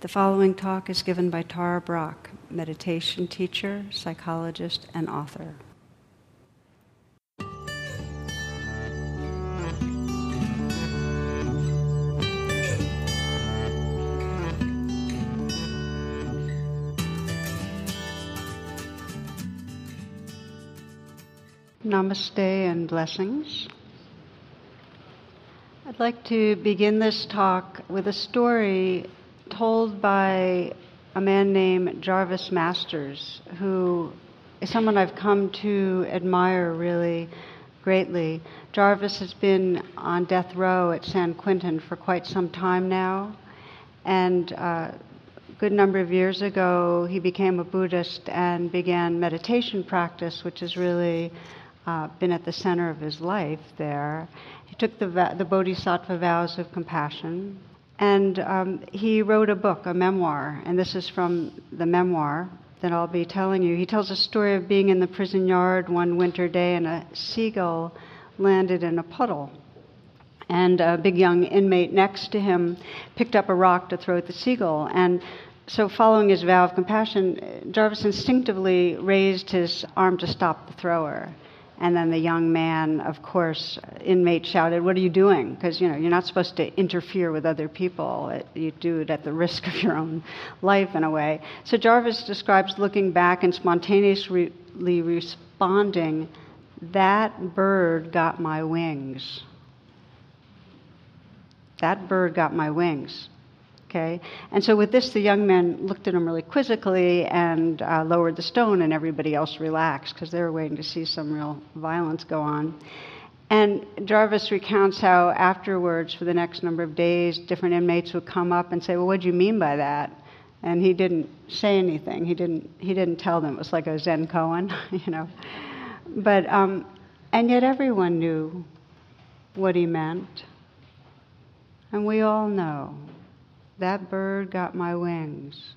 The following talk is given by Tara Brach, meditation teacher, psychologist, and author. Namaste and blessings. I'd like to begin this talk with a story told by a man named Jarvis Masters, who is someone I've come to admire really greatly. Jarvis has been on death row at San Quentin for quite some time now, and uh, a good number of years ago he became a Buddhist and began meditation practice, which has really uh, been at the center of his life there. He took the, the Bodhisattva vows of compassion, and um, he wrote a book, a memoir, and this is from the memoir that I'll be telling you. He tells a story of being in the prison yard one winter day and a seagull landed in a puddle. And a big young inmate next to him picked up a rock to throw at the seagull. And so, following his vow of compassion, Jarvis instinctively raised his arm to stop the thrower. And then the young man, of course, inmate shouted, What are you doing? Because, you know, you're not supposed to interfere with other people. You do it at the risk of your own life, in a way. So Jarvis describes looking back and spontaneously responding, That bird got my wings. That bird got my wings. Okay? And so with this, the young man looked at him really quizzically and uh, lowered the stone, and everybody else relaxed because they were waiting to see some real violence go on. And Jarvis recounts how afterwards, for the next number of days, different inmates would come up and say, Well, what do you mean by that? And he didn't say anything. He didn't, he didn't tell them. It was like a Zen koan, you know. But, um, and yet everyone knew what he meant. And we all know that bird got my wings.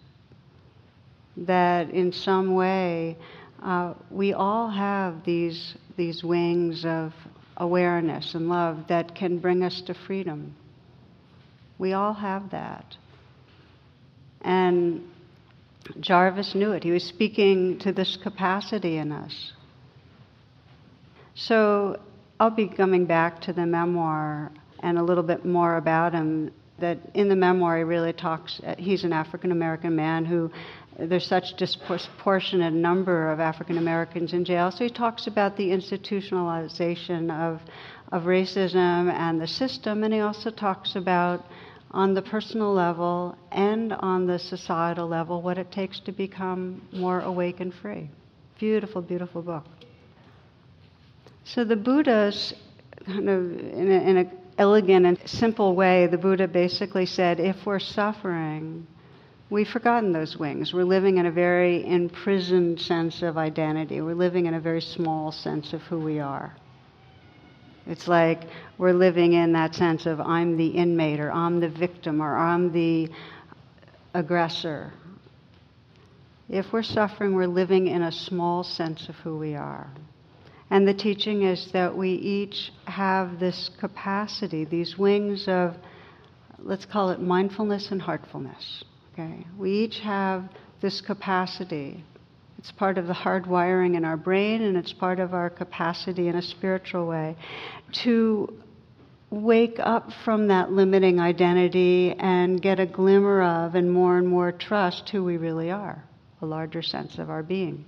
That in some way, uh, we all have these, these wings of awareness and love that can bring us to freedom. We all have that. And Jarvis knew it. He was speaking to this capacity in us. So I'll be coming back to the memoir and a little bit more about him that in the memoir he really talks uh, he's an african american man who there's such disproportionate number of african americans in jail. So he talks about the institutionalization of of racism and the system and he also talks about on the personal level and on the societal level what it takes to become more awake and free. Beautiful beautiful book. So the buddha's kind of in a, in a elegant and simple way, the Buddha basically said if we're suffering, we've forgotten those wings. We're living in a very imprisoned sense of identity. We're living in a very small sense of who we are. It's like we're living in that sense of I'm the inmate, or I'm the victim, or I'm the aggressor. If we're suffering, we're living in a small sense of who we are. And the teaching is that we each have this capacity, these wings of, let's call it mindfulness and heartfulness. Okay? We each have this capacity. It's part of the hardwiring in our brain, and it's part of our capacity in a spiritual way to wake up from that limiting identity and get a glimmer of and more and more trust who we really are, a larger sense of our being.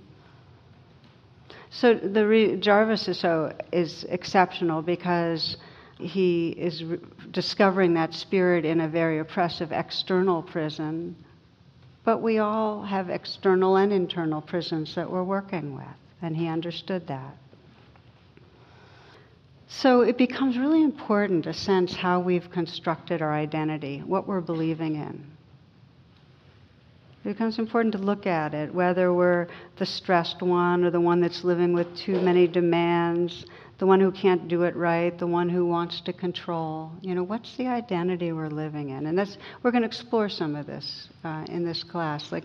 So the re- Jarvis is so is exceptional because he is re- discovering that spirit in a very oppressive external prison. But we all have external and internal prisons that we're working with, and he understood that. So it becomes really important to sense how we've constructed our identity, what we're believing in. It becomes important to look at it, whether we're the stressed one or the one that's living with too many demands, the one who can't do it right, the one who wants to control. You know, what's the identity we're living in? And that's, we're going to explore some of this uh, in this class. Like,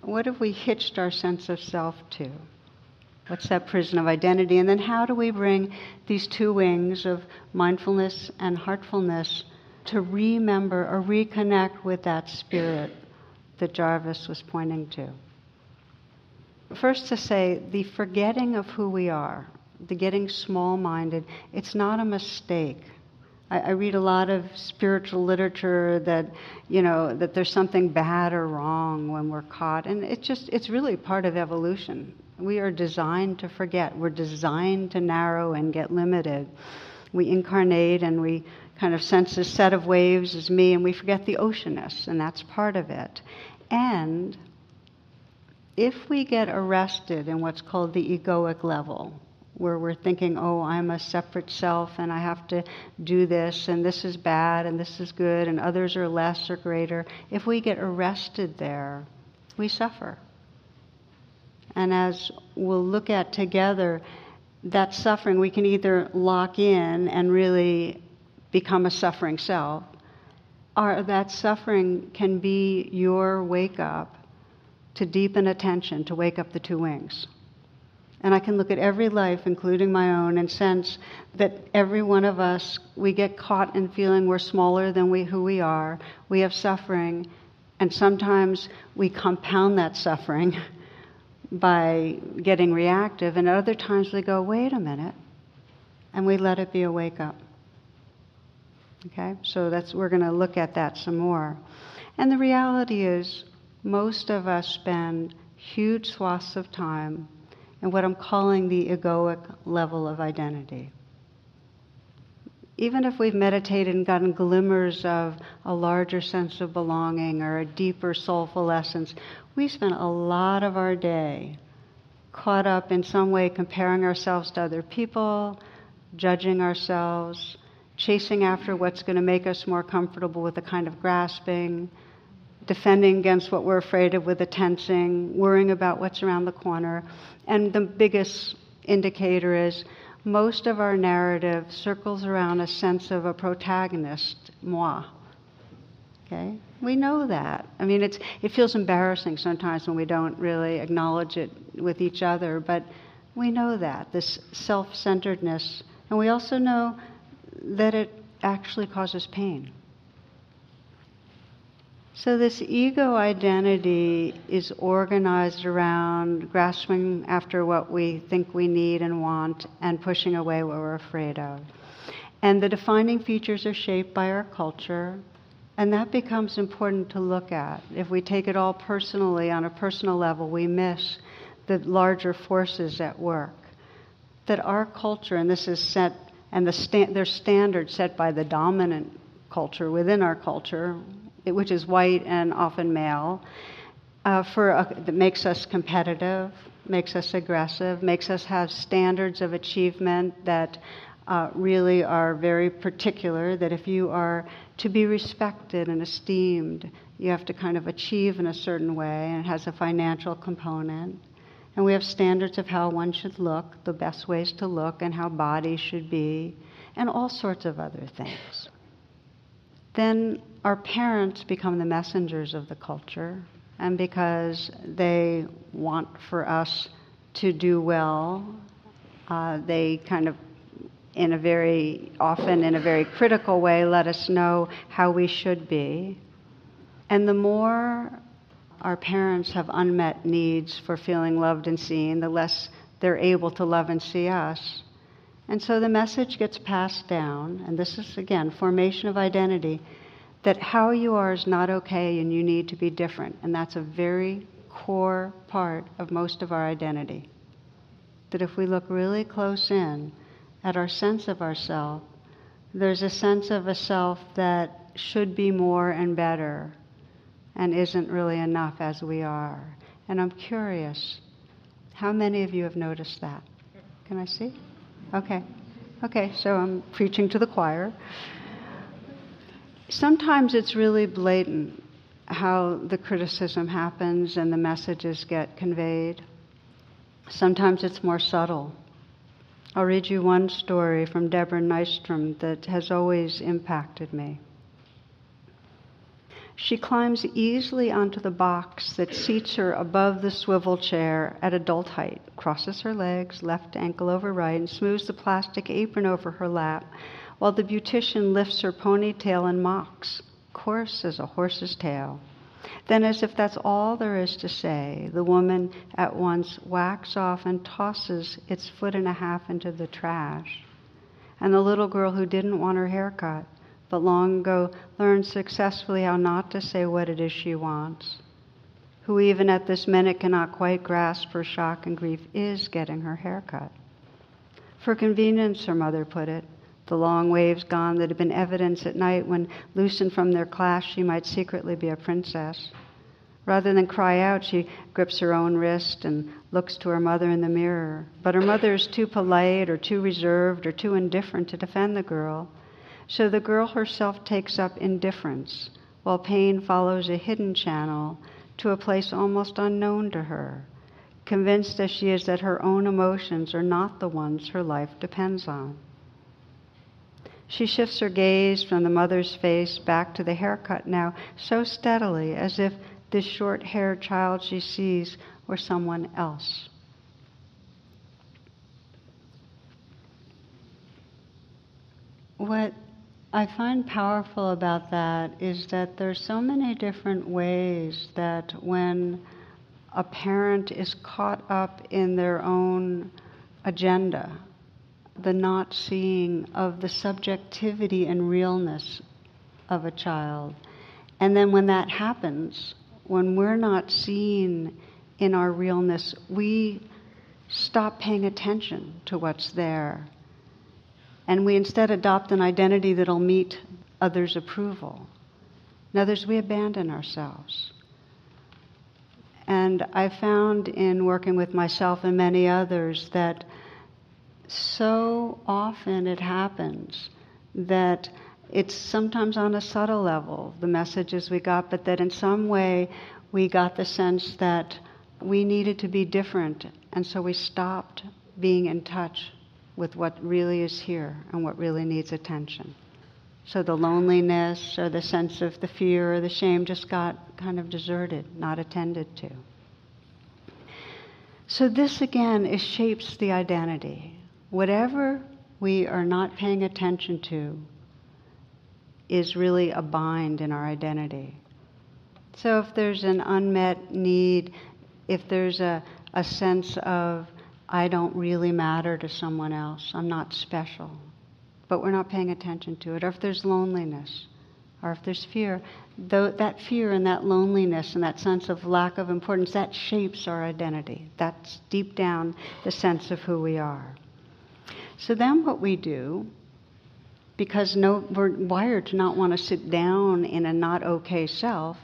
what have we hitched our sense of self to? What's that prison of identity? And then how do we bring these two wings of mindfulness and heartfulness to remember or reconnect with that spirit? That Jarvis was pointing to. First, to say the forgetting of who we are, the getting small minded, it's not a mistake. I, read a lot of spiritual literature that, you know, that there's something bad or wrong when we're caught. And it's just, it's really part of evolution. We are designed to forget. We're designed to narrow and get limited. We incarnate and we kind of sense a set of waves as me, and we forget the oceanness, and that's part of it. And if we get arrested in what's called the egoic level, where we're thinking, oh, I'm a separate self and I have to do this and this is bad and this is good and others are less or greater, if we get arrested there, we suffer. And as we'll look at together, that suffering we can either lock in and really become a suffering self, or that suffering can be your wake up to deepen attention, to wake up the two wings. And I can look at every life, including my own, and sense that every one of us, we get caught in feeling we're smaller than we, who we are. We have suffering, and sometimes we compound that suffering by getting reactive, and other times we go, wait a minute, and we let it be a wake up. Okay, so that's we're going to look at that some more. And the reality is, most of us spend huge swaths of time in what I'm calling the egoic level of identity. Even if we've meditated and gotten glimmers of a larger sense of belonging or a deeper soulful essence, we spend a lot of our day caught up in some way comparing ourselves to other people, judging ourselves, chasing after what's going to make us more comfortable with a kind of grasping, defending against what we're afraid of with a tensing, worrying about what's around the corner. And the biggest indicator is most of our narrative circles around a sense of a protagonist, moi. Okay? We know that. I mean, it's, it feels embarrassing sometimes when we don't really acknowledge it with each other, but we know that, this self centeredness. And we also know that it actually causes pain. So, this ego identity is organized around grasping after what we think we need and want and pushing away what we're afraid of. And the defining features are shaped by our culture, and that becomes important to look at. If we take it all personally, on a personal level, we miss the larger forces at work. That our culture, and this is set and the sta- standards set by the dominant culture within our culture, which is white and often male, uh, for a, that makes us competitive, makes us aggressive, makes us have standards of achievement that uh, really are very particular. That if you are to be respected and esteemed, you have to kind of achieve in a certain way, and it has a financial component. And we have standards of how one should look, the best ways to look, and how bodies should be, and all sorts of other things. Then our parents become the messengers of the culture, and because they want for us to do well, uh, they kind of in a very often in a very critical way let us know how we should be and the more our parents have unmet needs for feeling loved and seen, the less they're able to love and see us. And so the message gets passed down, and this is again formation of identity, that how you are is not okay and you need to be different. And that's a very core part of most of our identity. That if we look really close in at our sense of ourself, there's a sense of a self that should be more and better and isn't really enough as we are. And I'm curious, how many of you have noticed that? Can I see? Okay. Okay, so I'm preaching to the choir. Sometimes it's really blatant how the criticism happens and the messages get conveyed. Sometimes it's more subtle. I'll read you one story from Deborah Nystrom that has always impacted me. She climbs easily onto the box that seats her above the swivel chair at adult height, crosses her legs, left ankle over right, and smooths the plastic apron over her lap, while the beautician lifts her ponytail and mocks, coarse as a horse's tail. Then, as if that's all there is to say, the woman at once whacks off and tosses its foot and a half into the trash. And the little girl who didn't want her hair cut, but long ago learned successfully how not to say what it is she wants, who even at this minute cannot quite grasp her shock and grief, is getting her hair cut. For convenience, her mother put it, the long waves gone that had been evidence at night when, loosened from their clasp, she might secretly be a princess. Rather than cry out, she grips her own wrist and looks to her mother in the mirror. But her mother is too polite or too reserved or too indifferent to defend the girl. So the girl herself takes up indifference, while pain follows a hidden channel to a place almost unknown to her, convinced as she is that her own emotions are not the ones her life depends on. She shifts her gaze from the mother's face back to the haircut now so steadily as if this short haired child she sees were someone else. What I find powerful about that is that there's so many different ways that when a parent is caught up in their own agenda, the not seeing of the subjectivity and realness of a child. And then when that happens, when we're not seen in our realness, we stop paying attention to what's there. And we instead adopt an identity that'll meet others' approval. In others, we abandon ourselves. And I found in working with myself and many others that so often it happens that it's sometimes on a subtle level, the messages we got, but that in some way we got the sense that we needed to be different, and so we stopped being in touch with what really is here and what really needs attention. So the loneliness or the sense of the fear or the shame just got kind of deserted, not attended to. So this again shapes the identity whatever we are not paying attention to is really a bind in our identity. So if there's an unmet need, if there's a, a sense of, I don't really matter to someone else, I'm not special, but we're not paying attention to it, or if there's loneliness, or if there's fear, though that fear and that loneliness and that sense of lack of importance, that shapes our identity. That's deep down the sense of who we are. So then what we do, because no, we're wired to not want to sit down in a not okay self,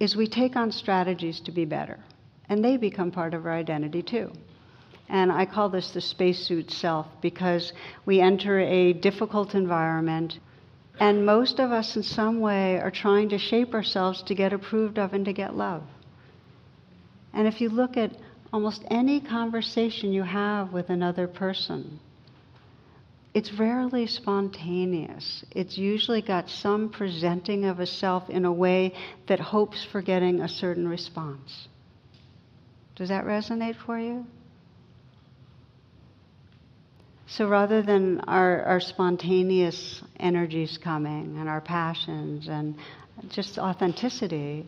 is we take on strategies to be better. And they become part of our identity too. And I call this the spacesuit self because we enter a difficult environment, and most of us, in some way, are trying to shape ourselves to get approved of and to get love. And if you look at almost any conversation you have with another person, it's rarely spontaneous. It's usually got some presenting of a self in a way that hopes for getting a certain response. Does that resonate for you? So rather than our, our spontaneous energies coming and our passions and just authenticity,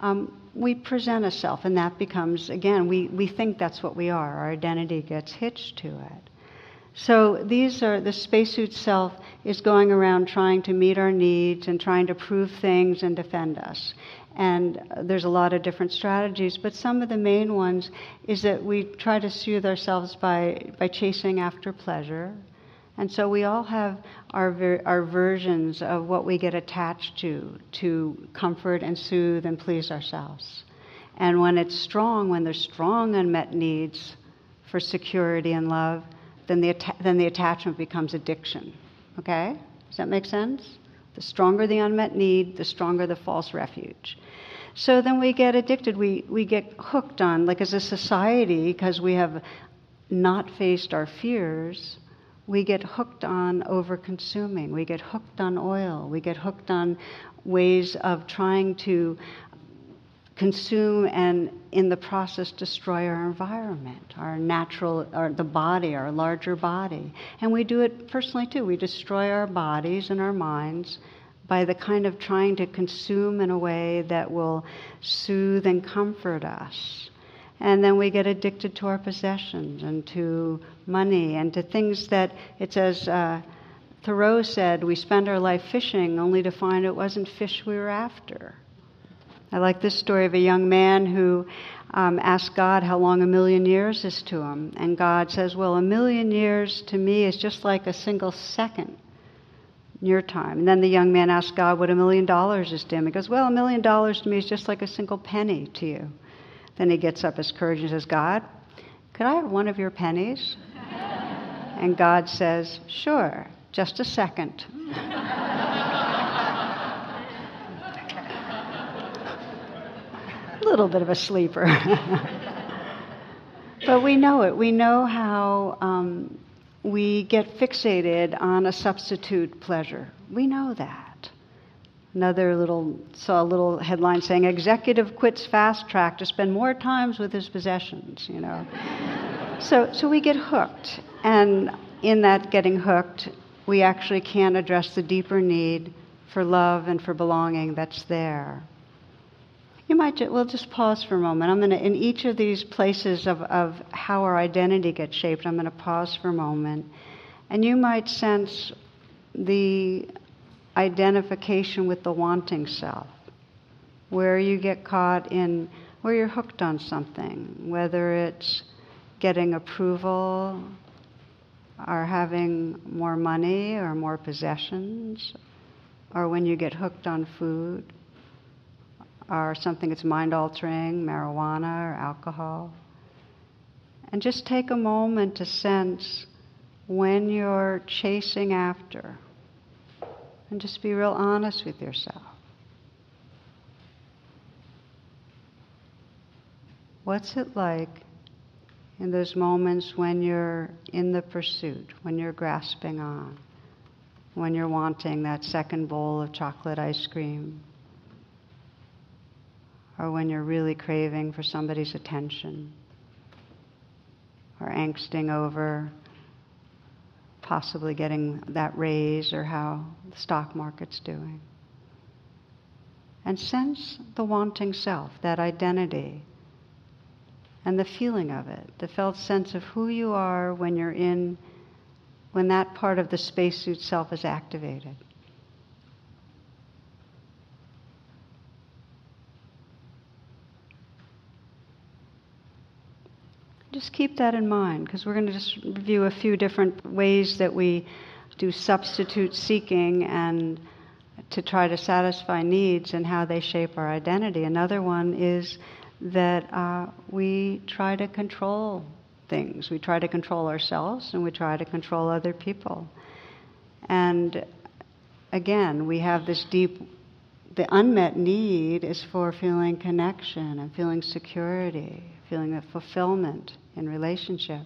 um, we present a self, and that becomes, again, we, we think that's what we are. Our identity gets hitched to it. So these are the spacesuit self is going around trying to meet our needs and trying to prove things and defend us. And there's a lot of different strategies, but some of the main ones is that we try to soothe ourselves by, by chasing after pleasure. And so we all have our, ver- our versions of what we get attached to, to comfort and soothe and please ourselves. And when it's strong, when there's strong unmet needs for security and love, then the, then the attachment becomes addiction. Okay? Does that make sense? The stronger the unmet need, the stronger the false refuge. So then we get addicted. We, we get hooked on, like as a society, because we have not faced our fears, we get hooked on over consuming. We get hooked on oil. We get hooked on ways of trying to consume and in the process destroy our environment, our natural, our, the body, our larger body. And we do it personally too. We destroy our bodies and our minds by the kind of trying to consume in a way that will soothe and comfort us. And then we get addicted to our possessions and to money and to things that, it's as uh, Thoreau said, we spend our life fishing only to find it wasn't fish we were after. I like this story of a young man who um, asked God how long a million years is to him. And God says, Well, a million years to me is just like a single second in your time. And then the young man asked God what a million dollars is to him. He goes, Well, a million dollars to me is just like a single penny to you. Then he gets up his courage and says, God, could I have one of your pennies? and God says, Sure, just a second. little bit of a sleeper. but we know it. We know how um, we get fixated on a substitute pleasure. We know that. Another little saw a little headline saying executive quits fast track to spend more times with his possessions, you know. so so we get hooked. And in that getting hooked, we actually can't address the deeper need for love and for belonging that's there. You might, ju- we'll just pause for a moment. I'm going to, in each of these places of, of how our identity gets shaped, I'm going to pause for a moment. And you might sense the identification with the wanting self, where you get caught in, where you're hooked on something, whether it's getting approval, or having more money, or more possessions, or when you get hooked on food or something that's mind altering, marijuana or alcohol. And just take a moment to sense when you're chasing after. And just be real honest with yourself. What's it like in those moments when you're in the pursuit, when you're grasping on, when you're wanting that second bowl of chocolate ice cream? Or when you're really craving for somebody's attention, or angsting over possibly getting that raise or how the stock market's doing. And sense the wanting self, that identity, and the feeling of it, the felt sense of who you are when you're in, when that part of the spacesuit self is activated. Just keep that in mind because we're going to just review a few different ways that we do substitute seeking and to try to satisfy needs and how they shape our identity. Another one is that uh, we try to control things. We try to control ourselves and we try to control other people. And again, we have this deep, the unmet need is for feeling connection and feeling security, feeling of fulfillment in relationship.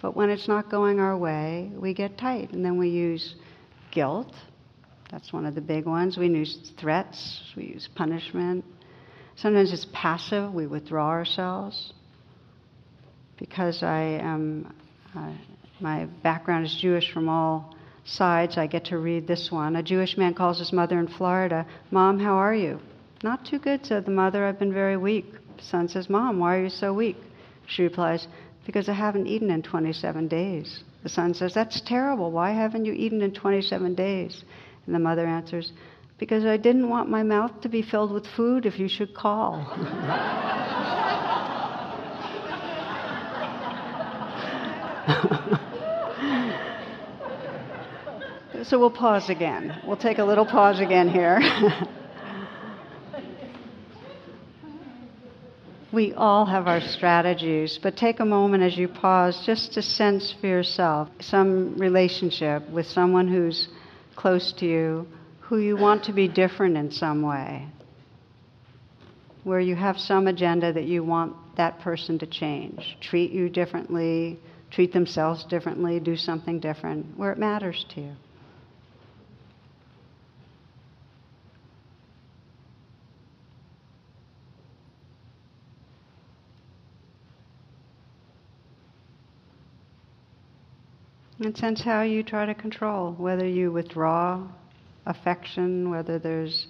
But when it's not going our way, we get tight. And then we use guilt. That's one of the big ones. We use threats. We use punishment. Sometimes it's passive. We withdraw ourselves. Because I am, uh, my background is Jewish from all sides, I get to read this one. A Jewish man calls his mother in Florida, Mom, how are you? Not too good, said the mother. I've been very weak. Son says, Mom, why are you so weak? She replies, Because I haven't eaten in 27 days. The son says, That's terrible. Why haven't you eaten in 27 days? And the mother answers, Because I didn't want my mouth to be filled with food if you should call. so we'll pause again. We'll take a little pause again here. We all have our strategies, but take a moment as you pause just to sense for yourself some relationship with someone who's close to you, who you want to be different in some way, where you have some agenda that you want that person to change, treat you differently, treat themselves differently, do something different, where it matters to you. And sense how you try to control, whether you withdraw affection, whether there's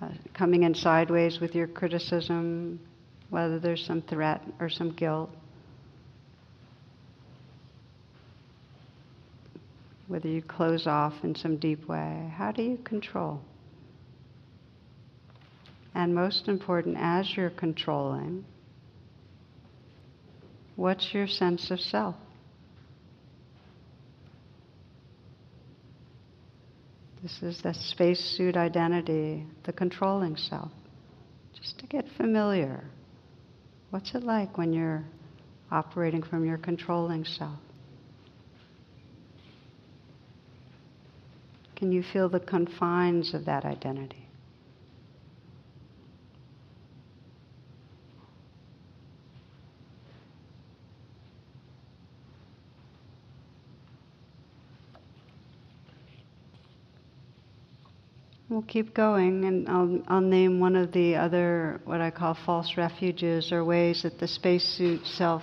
uh, coming in sideways with your criticism, whether there's some threat or some guilt. Whether you close off in some deep way. How do you control? And most important, as you're controlling, what's your sense of self? This is the spacesuit identity, the controlling self. Just to get familiar. What's it like when you're operating from your controlling self? Can you feel the confines of that identity? We'll keep going, and I'll, I'll name one of the other, what I call false refuges, or ways that the spacesuit self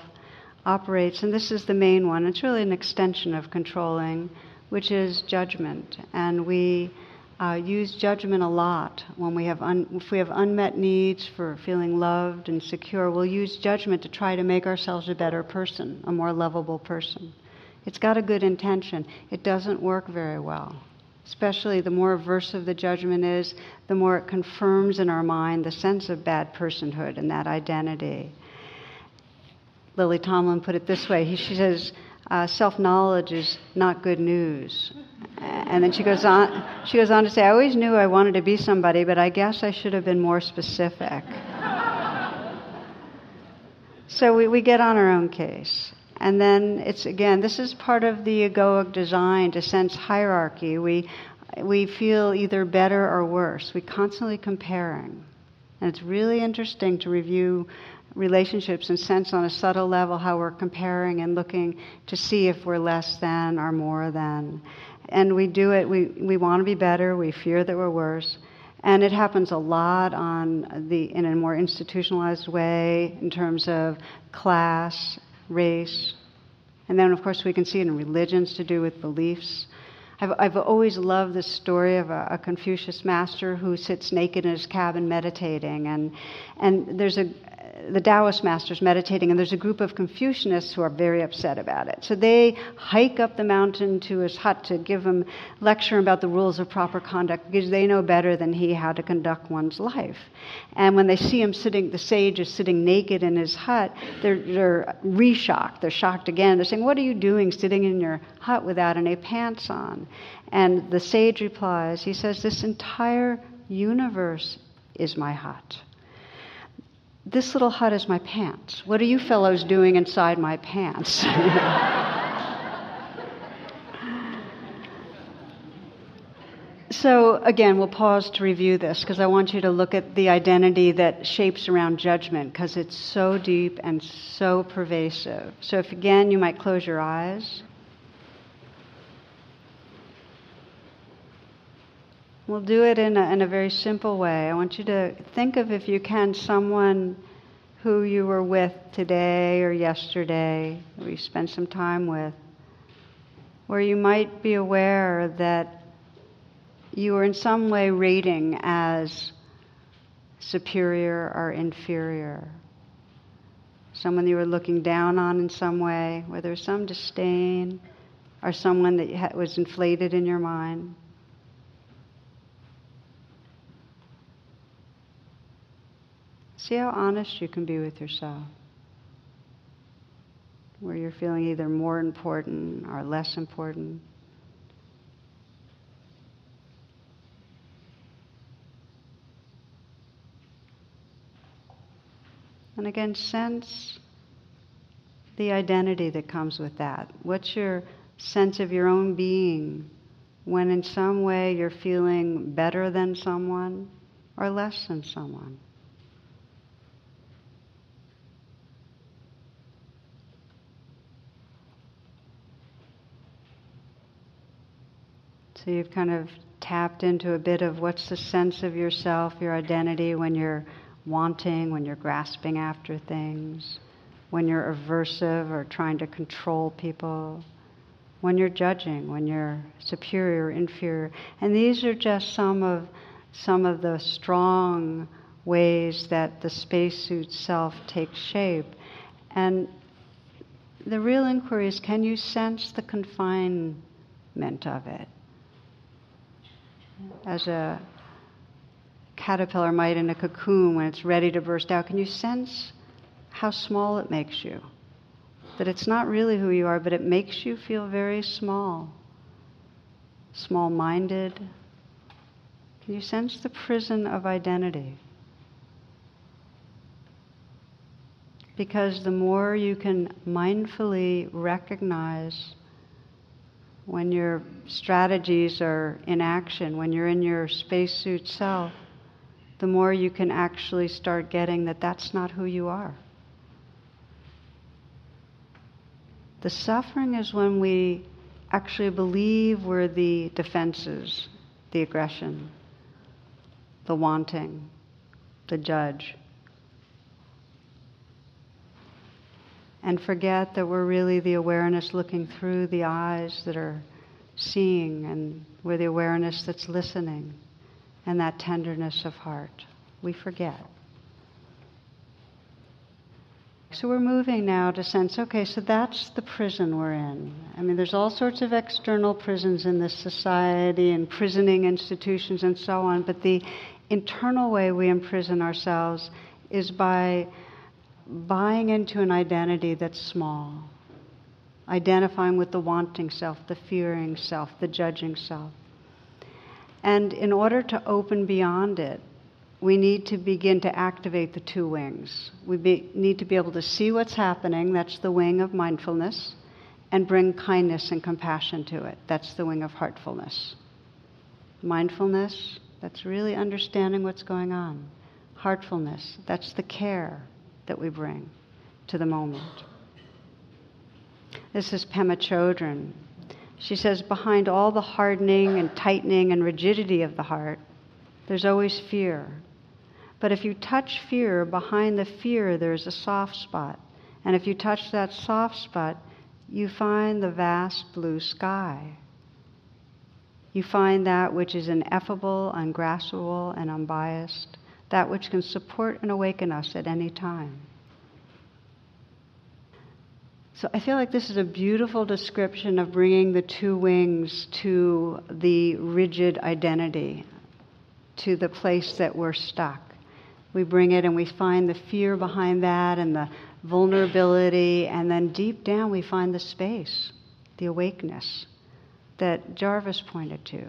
operates. And this is the main one. It's really an extension of controlling, which is judgment. And we uh, use judgment a lot when we have un- if we have unmet needs for feeling loved and secure. We'll use judgment to try to make ourselves a better person, a more lovable person. It's got a good intention. It doesn't work very well especially the more aversive the judgment is, the more it confirms in our mind the sense of bad personhood and that identity. Lily Tomlin put it this way he, she says, uh, self knowledge is not good news. And then she goes on. She goes on to say, "I always knew I wanted to be somebody, but I guess I should have been more specific." so we, we get on our own case, and then it's again, this is part of the egoic design to sense hierarchy. We, we feel either better or worse. We constantly comparing. And it's really interesting to review relationships and sense on a subtle level how we're comparing and looking to see if we're less than or more than. And we do it, we, we want to be better, we fear that we're worse. And it happens a lot on the, in a more institutionalized way in terms of class race. And then, of course, we can see it in religions to do with beliefs. I've, I've always loved the story of a, a, Confucius master who sits naked in his cabin meditating. And, and there's a, the Taoist masters meditating, and there's a group of Confucianists who are very upset about it. So they hike up the mountain to his hut to give him lecture about the rules of proper conduct because they know better than he how to conduct one's life. And when they see him sitting, the sage is sitting naked in his hut, they're, they're re-shocked. They're shocked again. They're saying, "What are you doing, sitting in your hut without any pants on?" And the sage replies, he says, "This entire universe is my hut." This little hut is my pants. What are you fellows doing inside my pants? so, again, we'll pause to review this because I want you to look at the identity that shapes around judgment because it's so deep and so pervasive. So, if again, you might close your eyes. We'll do it in a, in a very simple way. I want you to think of, if you can, someone who you were with today or yesterday, or you spent some time with, where you might be aware that you were in some way rating as superior or inferior. Someone you were looking down on in some way, where there was some disdain, or someone that was inflated in your mind. See how honest you can be with yourself. Where you're feeling either more important or less important. And again, sense the identity that comes with that. What's your sense of your own being when in some way you're feeling better than someone or less than someone? So you've kind of tapped into a bit of what's the sense of yourself, your identity when you're wanting, when you're grasping after things, when you're aversive or trying to control people. when you're judging, when you're superior, inferior. And these are just some of some of the strong ways that the spacesuit self takes shape. And the real inquiry is can you sense the confinement of it? As a caterpillar might in a cocoon when it's ready to burst out, can you sense how small it makes you? That it's not really who you are, but it makes you feel very small, small minded. Can you sense the prison of identity? Because the more you can mindfully recognize when your strategies are in action, when you're in your spacesuit self, the more you can actually start getting that that's not who you are. The suffering is when we actually believe we're the defenses, the aggression, the wanting, the judge. And forget that we're really the awareness looking through the eyes that are seeing, and we're the awareness that's listening, and that tenderness of heart. We forget. So we're moving now to sense okay, so that's the prison we're in. I mean, there's all sorts of external prisons in this society and prisoning institutions and so on, but the internal way we imprison ourselves is by buying into an identity that's small, identifying with the wanting self, the fearing self, the judging self. And in order to open beyond it, we need to begin to activate the two wings. We be, need to be able to see what's happening, that's the wing of mindfulness, and bring kindness and compassion to it, that's the wing of heartfulness. Mindfulness, that's really understanding what's going on. Heartfulness, that's the care that we bring to the moment. This is Pema Chodron. She says, behind all the hardening and tightening and rigidity of the heart, there's always fear. But if you touch fear, behind the fear there's a soft spot. And if you touch that soft spot, you find the vast blue sky. You find that which is ineffable, ungraspable, and unbiased, that which can support and awaken us at any time. So I feel like this is a beautiful description of bringing the two wings to the rigid identity, to the place that we're stuck we bring it and we find the fear behind that and the vulnerability, and then deep down we find the space, the awakeness that Jarvis pointed to,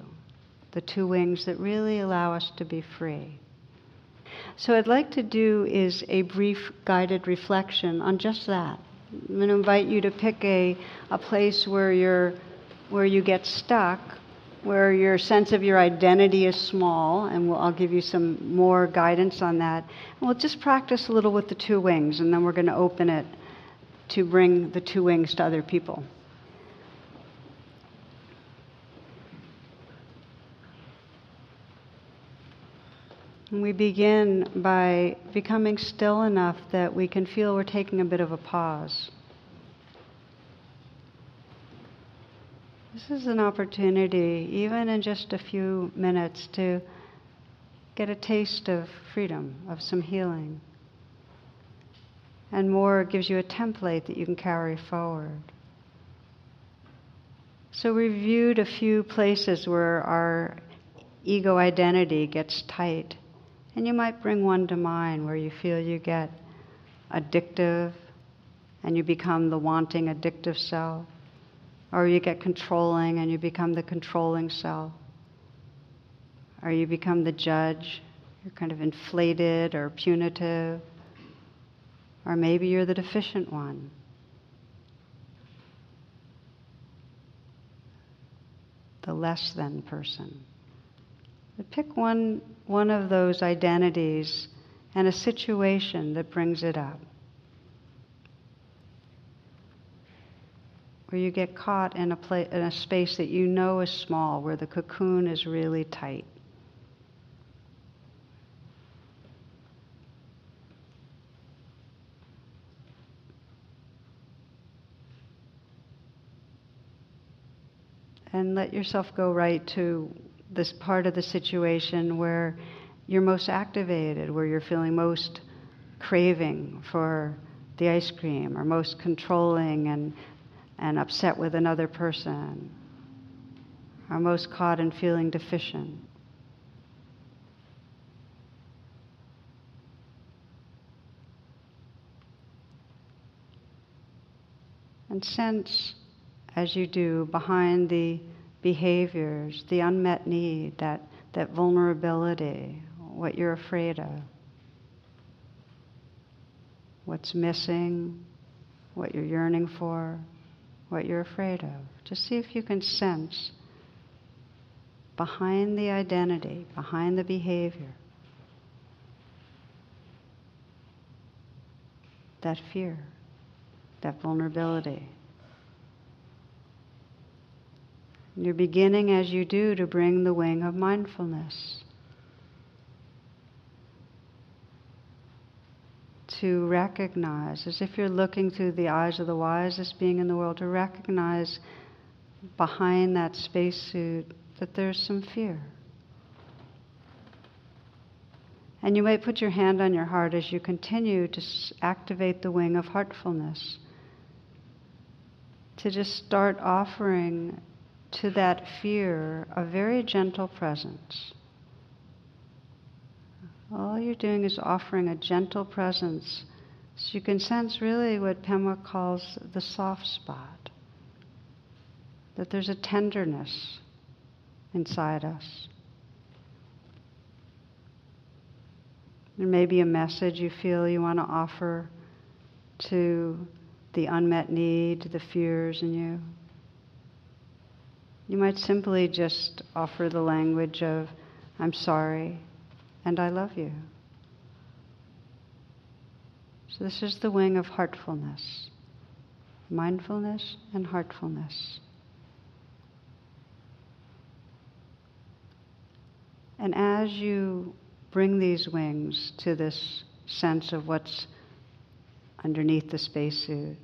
the two wings that really allow us to be free. So, I'd like to do is a brief guided reflection on just that. I'm going to invite you to pick a, a place where, you're, where you get stuck where your sense of your identity is small, and we'll, I'll give you some more guidance on that. And we'll just practice a little with the two wings, and then we're going to open it to bring the two wings to other people. We begin by becoming still enough that we can feel we're taking a bit of a pause. This is an opportunity, even in just a few minutes, to get a taste of freedom, of some healing. And more gives you a template that you can carry forward. So we viewed a few places where our ego identity gets tight. And you might bring one to mind where you feel you get addictive and you become the wanting, addictive self. Or you get controlling and you become the controlling self. Or you become the judge, you're kind of inflated or punitive. Or maybe you're the deficient one. The less than person. But pick one, one of those identities and a situation that brings it up. where you get caught in a, pla- in a space that you know is small, where the cocoon is really tight. and let yourself go right to this part of the situation where you're most activated, where you're feeling most craving for the ice cream, or most controlling and, and upset with another person, or most caught in feeling deficient. And sense as you do behind the behaviors, the unmet need, that, that vulnerability, what you're afraid of, what's missing, what you're yearning for, what you're afraid of. Just see if you can sense behind the identity, behind the behavior, that fear, that vulnerability. You're beginning as you do to bring the wing of mindfulness. To recognize, as if you're looking through the eyes of the wisest being in the world, to recognize behind that spacesuit that there's some fear. And you might put your hand on your heart as you continue to activate the wing of heartfulness. To just start offering to that fear a very gentle presence. All you're doing is offering a gentle presence so you can sense really what Pema calls the soft spot. That there's a tenderness inside us. There may be a message you feel you want to offer to the unmet need, the fears in you. You might simply just offer the language of, I'm sorry and I love you. So, this is the wing of heartfulness mindfulness and heartfulness. And as you bring these wings to this sense of what's underneath the spacesuit,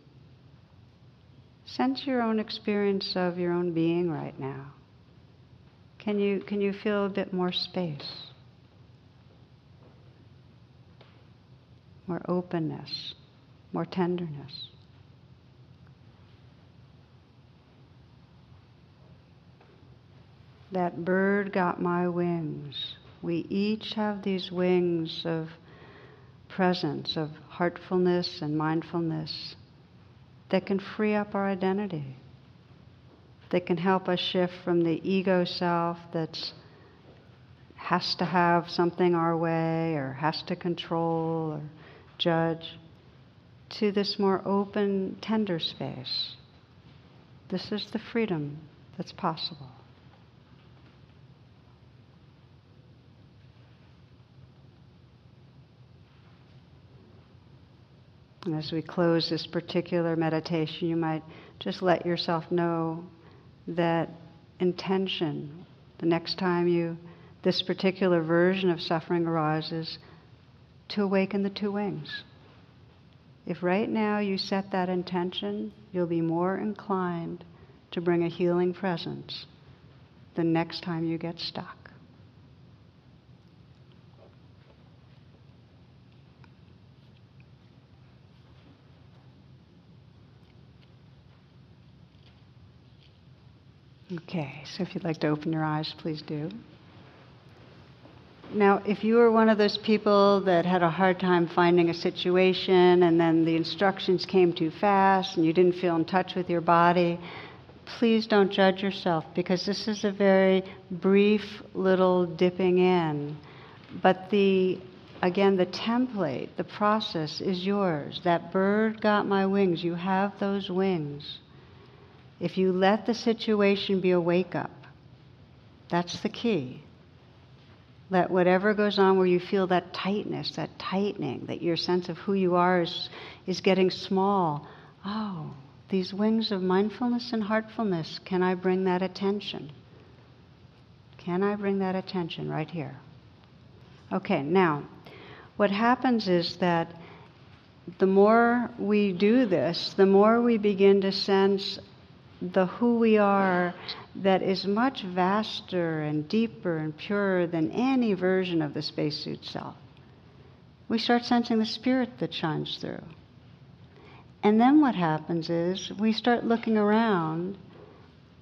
Sense your own experience of your own being right now. Can you, can you feel a bit more space? More openness, more tenderness. That bird got my wings. We each have these wings of presence, of heartfulness and mindfulness that can free up our identity, that can help us shift from the ego self that's has to have something our way or has to control or judge to this more open, tender space. This is the freedom that's possible. And as we close this particular meditation, you might just let yourself know that intention, the next time you this particular version of suffering arises, to awaken the two wings. If right now you set that intention, you'll be more inclined to bring a healing presence the next time you get stuck. Okay, so if you'd like to open your eyes, please do. Now, if you were one of those people that had a hard time finding a situation and then the instructions came too fast and you didn't feel in touch with your body, please don't judge yourself because this is a very brief little dipping in. But the again, the template, the process is yours. That bird got my wings. You have those wings. If you let the situation be a wake up, that's the key. Let whatever goes on where you feel that tightness, that tightening, that your sense of who you are is, is getting small. Oh, these wings of mindfulness and heartfulness, can I bring that attention? Can I bring that attention right here? Okay, now, what happens is that the more we do this, the more we begin to sense the who we are that is much vaster and deeper and purer than any version of the spacesuit self. We start sensing the spirit that shines through. And then what happens is we start looking around,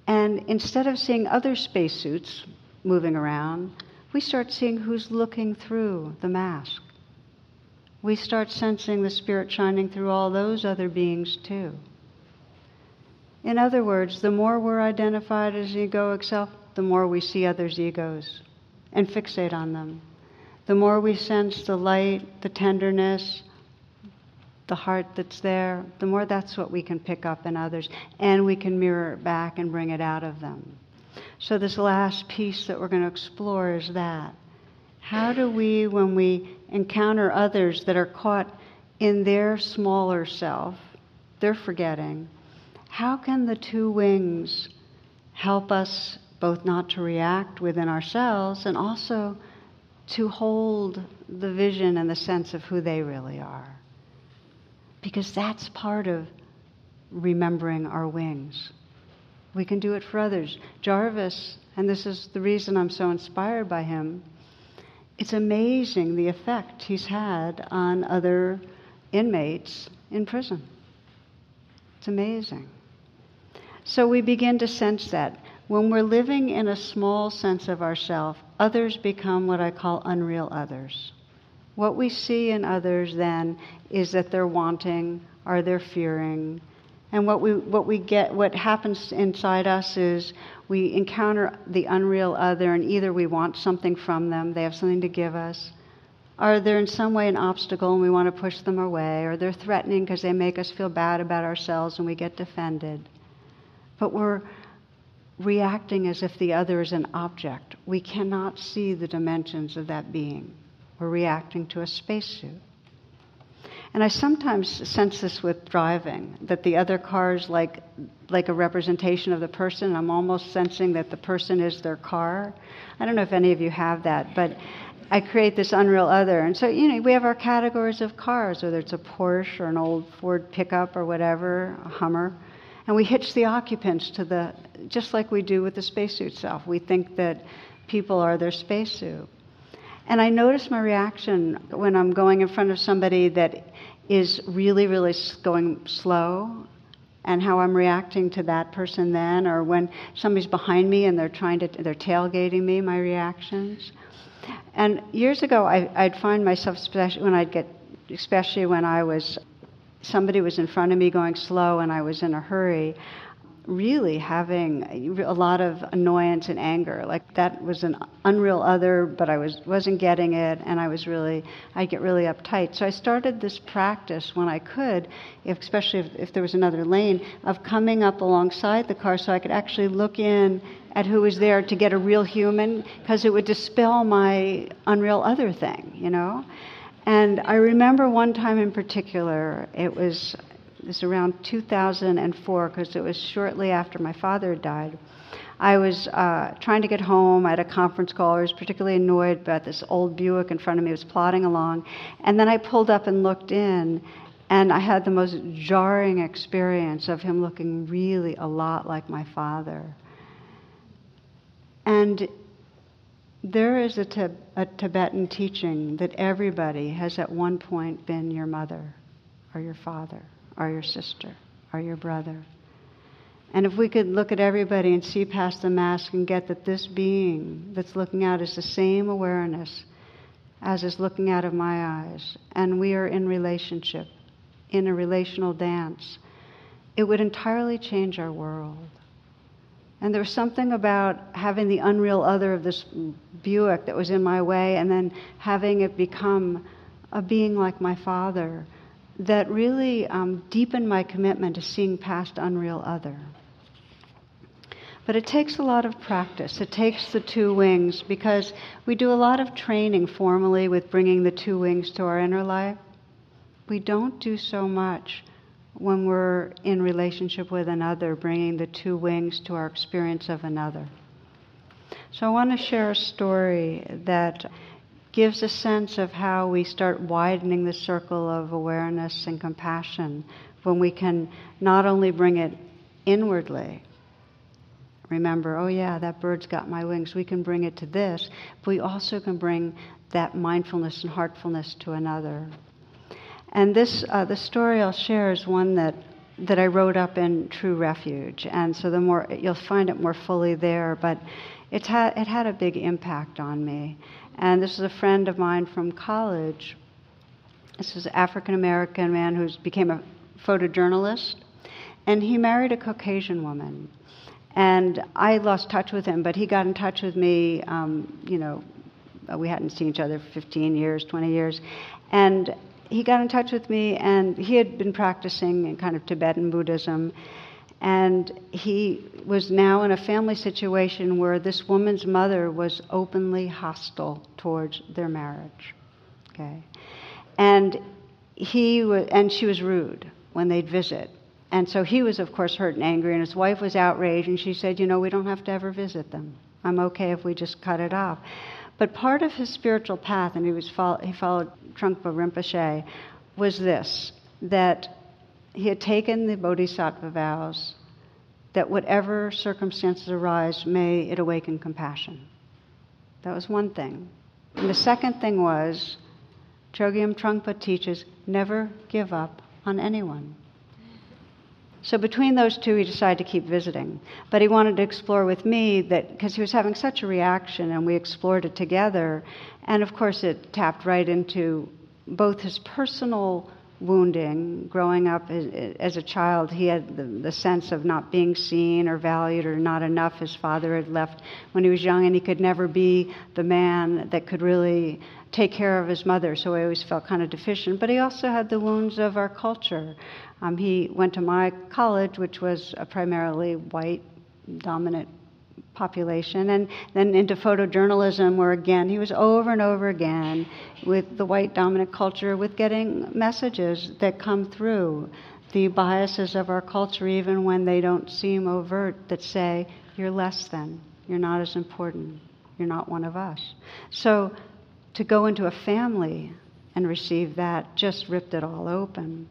and instead of seeing other spacesuits moving around, we start seeing who's looking through the mask. We start sensing the spirit shining through all those other beings too. In other words, the more we're identified as egoic self, the more we see others' egos and fixate on them. The more we sense the light, the tenderness, the heart that's there, the more that's what we can pick up in others, and we can mirror it back and bring it out of them. So, this last piece that we're going to explore is that. How do we, when we encounter others that are caught in their smaller self, they're forgetting, how can the two wings help us both not to react within ourselves and also to hold the vision and the sense of who they really are? Because that's part of remembering our wings. We can do it for others. Jarvis, and this is the reason I'm so inspired by him, it's amazing the effect he's had on other inmates in prison. It's amazing. So we begin to sense that. When we're living in a small sense of ourself, others become what I call unreal others. What we see in others then is that they're wanting are they're fearing. And what we, what we get, what happens inside us is we encounter the unreal other, and either we want something from them, they have something to give us, or they're in some way an obstacle and we want to push them away, or they're threatening because they make us feel bad about ourselves and we get defended but we're reacting as if the other is an object. We cannot see the dimensions of that being. We're reacting to a spacesuit. And I sometimes sense this with driving, that the other car is like, like a representation of the person. I'm almost sensing that the person is their car. I don't know if any of you have that, but I create this unreal other. And so, you know, we have our categories of cars, whether it's a Porsche or an old Ford pickup or whatever, a Hummer. And we hitch the occupants to the, just like we do with the spacesuit self. We think that people are their spacesuit. And I notice my reaction when I'm going in front of somebody that is really, really going slow and how I'm reacting to that person then, or when somebody's behind me and they're trying to, they're tailgating me, my reactions. And years ago, I, I'd find myself, especially when I'd get, especially when I was somebody was in front of me going slow and I was in a hurry, really having a lot of annoyance and anger. Like that was an unreal other, but I was wasn't getting it, and I was really I get really uptight. So I started this practice when I could, if, especially if, if there was another lane, of coming up alongside the car so I could actually look in at who was there to get a real human, because it would dispel my unreal other thing, you know. And I remember one time in particular, it was, it was around 2004, because it was shortly after my father died. I was uh, trying to get home. I had a conference call. I was particularly annoyed about this old Buick in front of me. It was plodding along. And then I pulled up and looked in, and I had the most jarring experience of him looking really a lot like my father. And there is a, a Tibetan teaching that everybody has at one point been your mother, or your father, or your sister, or your brother. And if we could look at everybody and see past the mask and get that this being that's looking out is the same awareness as is looking out of my eyes, and we are in relationship, in a relational dance, it would entirely change our world. And there was something about having the unreal other of this Buick that was in my way and then having it become a being like my father that really um, deepened my commitment to seeing past unreal other. But it takes a lot of practice. It takes the two wings because we do a lot of training formally with bringing the two wings to our inner life. We don't do so much when we're in relationship with another, bringing the two wings to our experience of another. So I want to share a story that gives a sense of how we start widening the circle of awareness and compassion when we can not only bring it inwardly. Remember, oh yeah, that bird's got my wings. We can bring it to this, but we also can bring that mindfulness and heartfulness to another. And this, uh, the story I'll share is one that, that I wrote up in True Refuge. And so the more, you'll find it more fully there, but it's had, it had a big impact on me. And this is a friend of mine from college. This is an African American man who became a photojournalist. And he married a Caucasian woman. And I lost touch with him, but he got in touch with me, um, you know, we hadn't seen each other for 15 years, 20 years. And he got in touch with me, and he had been practicing in kind of Tibetan Buddhism. And he was now in a family situation where this woman's mother was openly hostile towards their marriage. Okay. And he was, and she was rude when they'd visit. And so he was, of course, hurt and angry, and his wife was outraged, and she said, You know, we don't have to ever visit them. I'm okay if we just cut it off. But part of his spiritual path, and he, was follow, he followed Trungpa Rinpoche, was this that he had taken the bodhisattva vows that whatever circumstances arise, may it awaken compassion. That was one thing. And the second thing was, Chogyam Trungpa teaches never give up on anyone. So between those two, he decided to keep visiting. But he wanted to explore with me that, because he was having such a reaction, and we explored it together. And of course, it tapped right into both his personal wounding. Growing up as a child, he had the, the, sense of not being seen or valued or not enough. His father had left when he was young, and he could never be the man that could really take care of his mother, so he always felt kind of deficient. But he also had the wounds of our culture. Um, he went to my college, which was a primarily white dominant population, and then into photojournalism, where again he was over and over again with the white dominant culture, with getting messages that come through the biases of our culture, even when they don't seem overt, that say, you're less than, you're not as important, you're not one of us. So to go into a family and receive that just ripped it all open.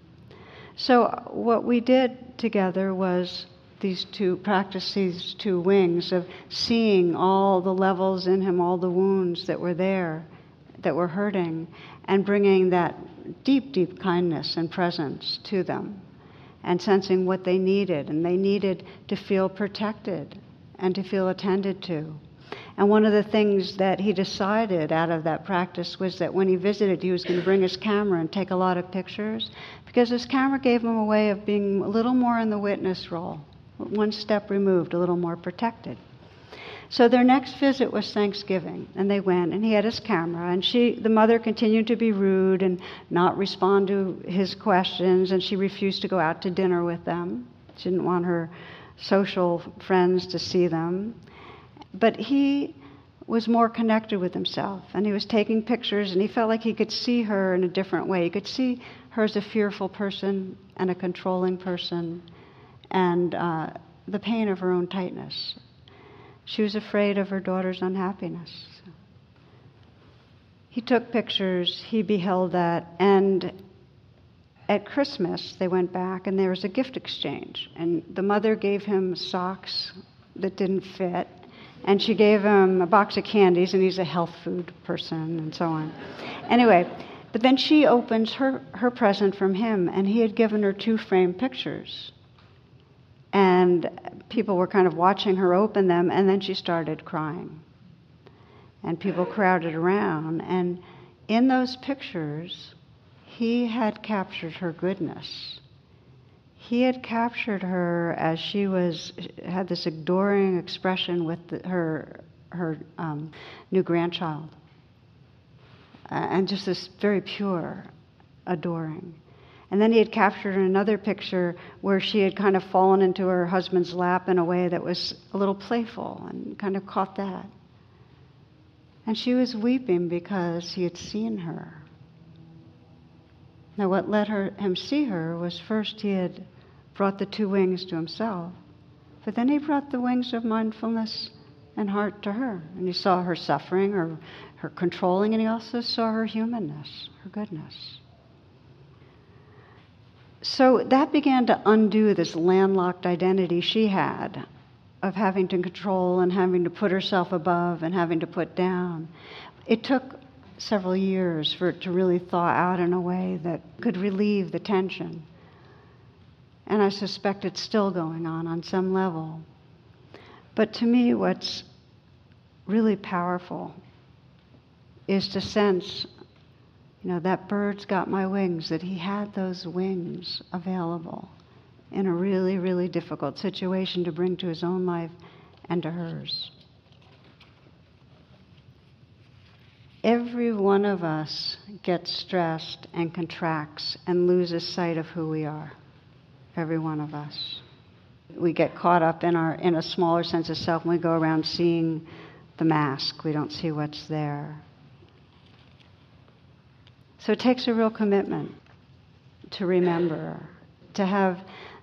So, what we did together was these two practice these two wings of seeing all the levels in him, all the wounds that were there, that were hurting, and bringing that deep, deep kindness and presence to them, and sensing what they needed. And they needed to feel protected and to feel attended to. And one of the things that he decided out of that practice was that when he visited, he was going to bring his camera and take a lot of pictures because his camera gave him a way of being a little more in the witness role, one step removed, a little more protected. So their next visit was Thanksgiving, and they went, and he had his camera, and she, the mother, continued to be rude and not respond to his questions, and she refused to go out to dinner with them. She didn't want her social friends to see them. But he was more connected with himself, and he was taking pictures, and he felt like he could see her in a different way. He could see her as a fearful person and a controlling person, and uh, the pain of her own tightness. She was afraid of her daughter's unhappiness. He took pictures, he beheld that, and at Christmas they went back and there was a gift exchange. And the mother gave him socks that didn't fit, and she gave him a box of candies, and he's a health food person, and so on. Anyway, but then she opens her, her present from him, and he had given her two framed pictures. And people were kind of watching her open them, and then she started crying. And people crowded around, and in those pictures, he had captured her goodness he had captured her as she was had this adoring expression with the, her her um, new grandchild, and just this very pure, adoring. And then he had captured another picture where she had kind of fallen into her husband's lap in a way that was a little playful, and kind of caught that. And she was weeping because he had seen her. Now, what let her, him see her was first he had brought the two wings to himself, but then he brought the wings of mindfulness and heart to her. And he saw her suffering, her, her controlling, and he also saw her humanness, her goodness. So that began to undo this landlocked identity she had of having to control and having to put herself above and having to put down. It took several years for it to really thaw out in a way that could relieve the tension. And I suspect it's still going on on some level. But to me, what's really powerful is to sense, you know, that bird's got my wings, that he had those wings available in a really, really difficult situation to bring to his own life and to hers. Every one of us gets stressed and contracts and loses sight of who we are. Every one of us. We get caught up in, our, in a smaller sense of self and we go around seeing the mask. We don't see what's there. So it takes a real commitment to remember, to have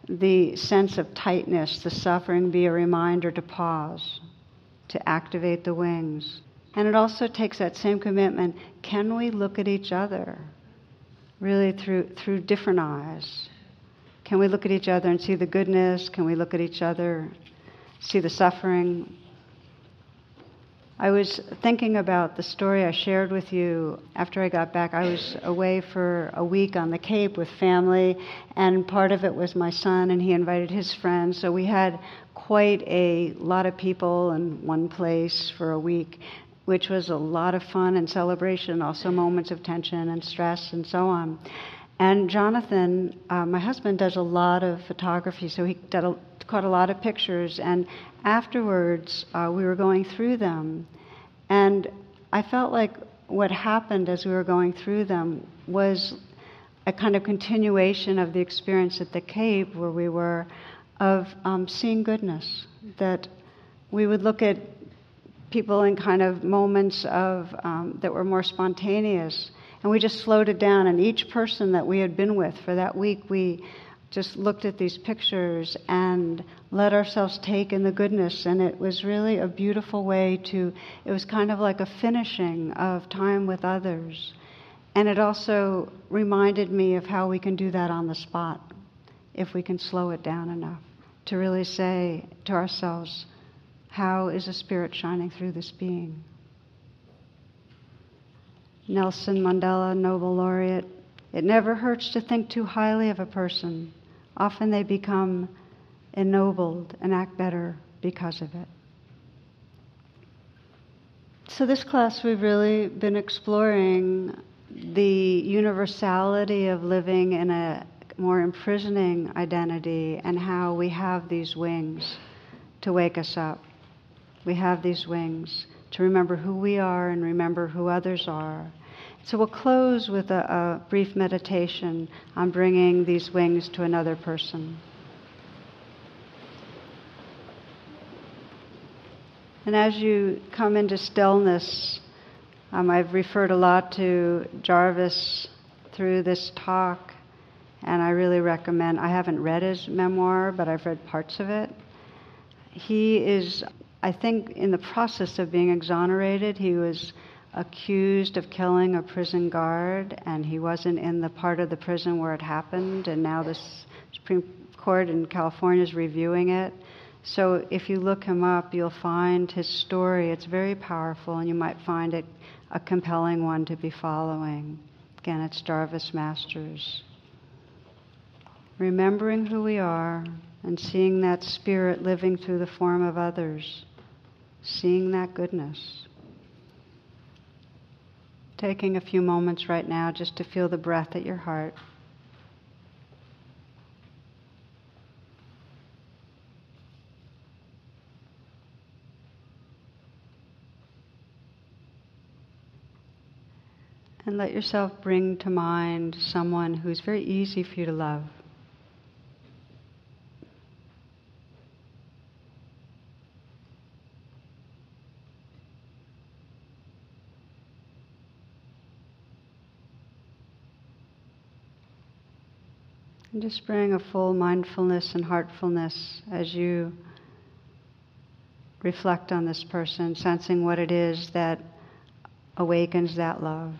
the sense of tightness, the suffering, be a reminder to pause, to activate the wings. And it also takes that same commitment can we look at each other really through, through different eyes? Can we look at each other and see the goodness? Can we look at each other, see the suffering? I was thinking about the story I shared with you after I got back. I was away for a week on the Cape with family, and part of it was my son, and he invited his friends. So we had quite a lot of people in one place for a week, which was a lot of fun and celebration, also moments of tension and stress and so on. And Jonathan, uh, my husband, does a lot of photography, so he a, caught a lot of pictures. And afterwards, uh, we were going through them, and I felt like what happened as we were going through them was a kind of continuation of the experience at the Cape where we were, of um, seeing goodness. That we would look at people in kind of moments of um, that were more spontaneous and we just slowed it down. And each person that we had been with for that week, we just looked at these pictures and let ourselves take in the goodness. And it was really a beautiful way to, it was kind of like a finishing of time with others. And it also reminded me of how we can do that on the spot if we can slow it down enough to really say to ourselves, how is a spirit shining through this being? Nelson Mandela, Nobel laureate. It never hurts to think too highly of a person. Often they become ennobled and act better because of it. So, this class, we've really been exploring the universality of living in a more imprisoning identity and how we have these wings to wake us up. We have these wings to remember who we are and remember who others are. So we'll close with a, a brief meditation on bringing these wings to another person. And as you come into stillness, um, I've referred a lot to Jarvis through this talk, and I really recommend. I haven't read his memoir, but I've read parts of it. He is I think in the process of being exonerated, he was accused of killing a prison guard, and he wasn't in the part of the prison where it happened, and now the Supreme Court in California is reviewing it. So if you look him up, you'll find his story. It's very powerful, and you might find it a compelling one to be following. Again, it's Jarvis Masters. Remembering who we are and seeing that spirit living through the form of others seeing that goodness. Taking a few moments right now just to feel the breath at your heart. And let yourself bring to mind someone who's very easy for you to love. And just bring a full mindfulness and heartfulness as you reflect on this person, sensing what it is that awakens that love.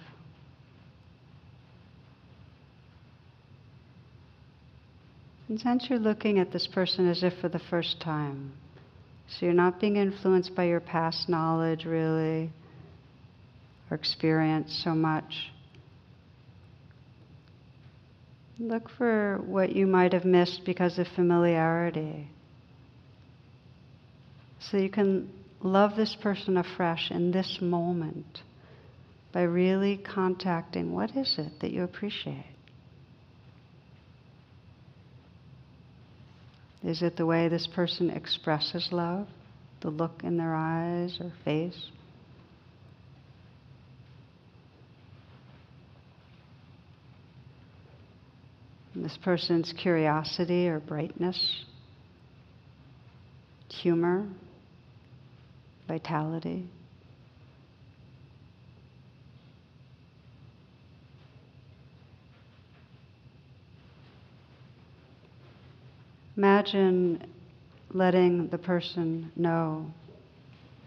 And sense you're looking at this person as if for the first time. So you're not being influenced by your past knowledge, really, or experience so much. Look for what you might have missed because of familiarity. So you can love this person afresh in this moment by really contacting what is it that you appreciate? Is it the way this person expresses love? The look in their eyes or face? This person's curiosity or brightness, humor, vitality. Imagine letting the person know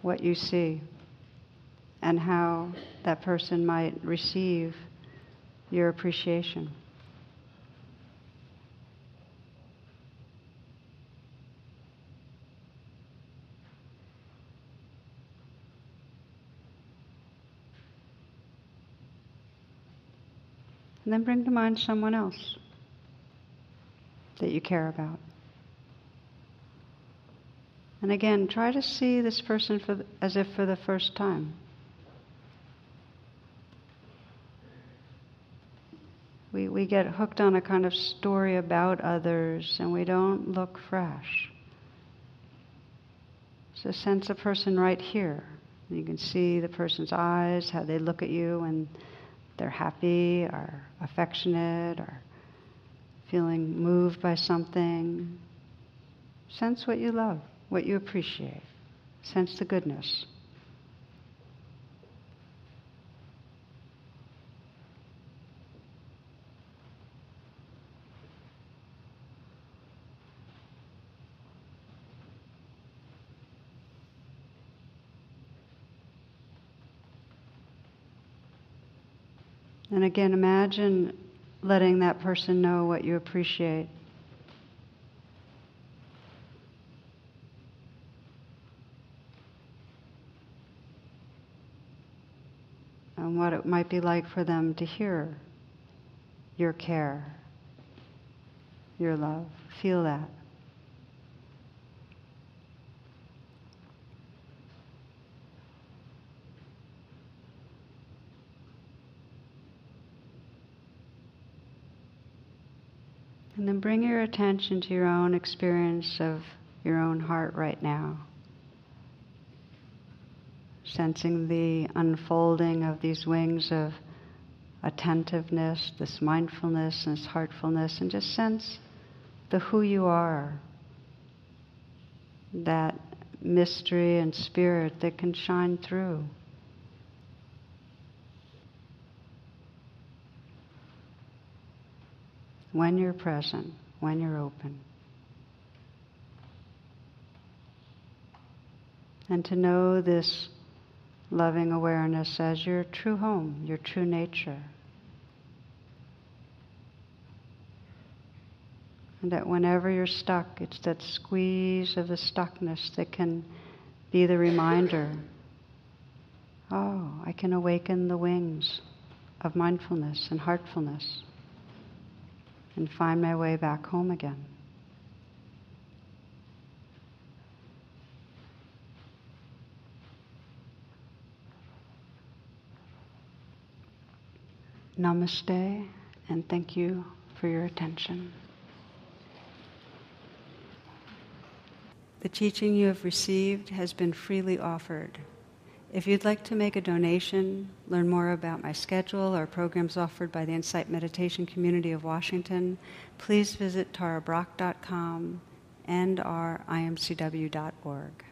what you see and how that person might receive your appreciation. And then bring to mind someone else that you care about. And again, try to see this person the, as if for the first time. We, we get hooked on a kind of story about others and we don't look fresh. So sense a person right here. You can see the person's eyes, how they look at you when they're happy or affectionate or feeling moved by something. Sense what you love what you appreciate. Sense the goodness. And again, imagine letting that person know what you appreciate. and what it might be like for them to hear your care, your love. Feel that. And then bring your attention to your own experience of your own heart right now sensing the unfolding of these wings of attentiveness, this mindfulness, this heartfulness, and just sense the who you are, that mystery and spirit that can shine through. When you're present, when you're open. And to know this loving awareness as your true home, your true nature. And that whenever you're stuck, it's that squeeze of the stuckness that can be the reminder oh, I can awaken the wings of mindfulness and heartfulness and find my way back home again. Namaste, and thank you for your attention. The teaching you have received has been freely offered. If you'd like to make a donation, learn more about my schedule or programs offered by the Insight Meditation Community of Washington, please visit tarabrach.com and our imcw.org.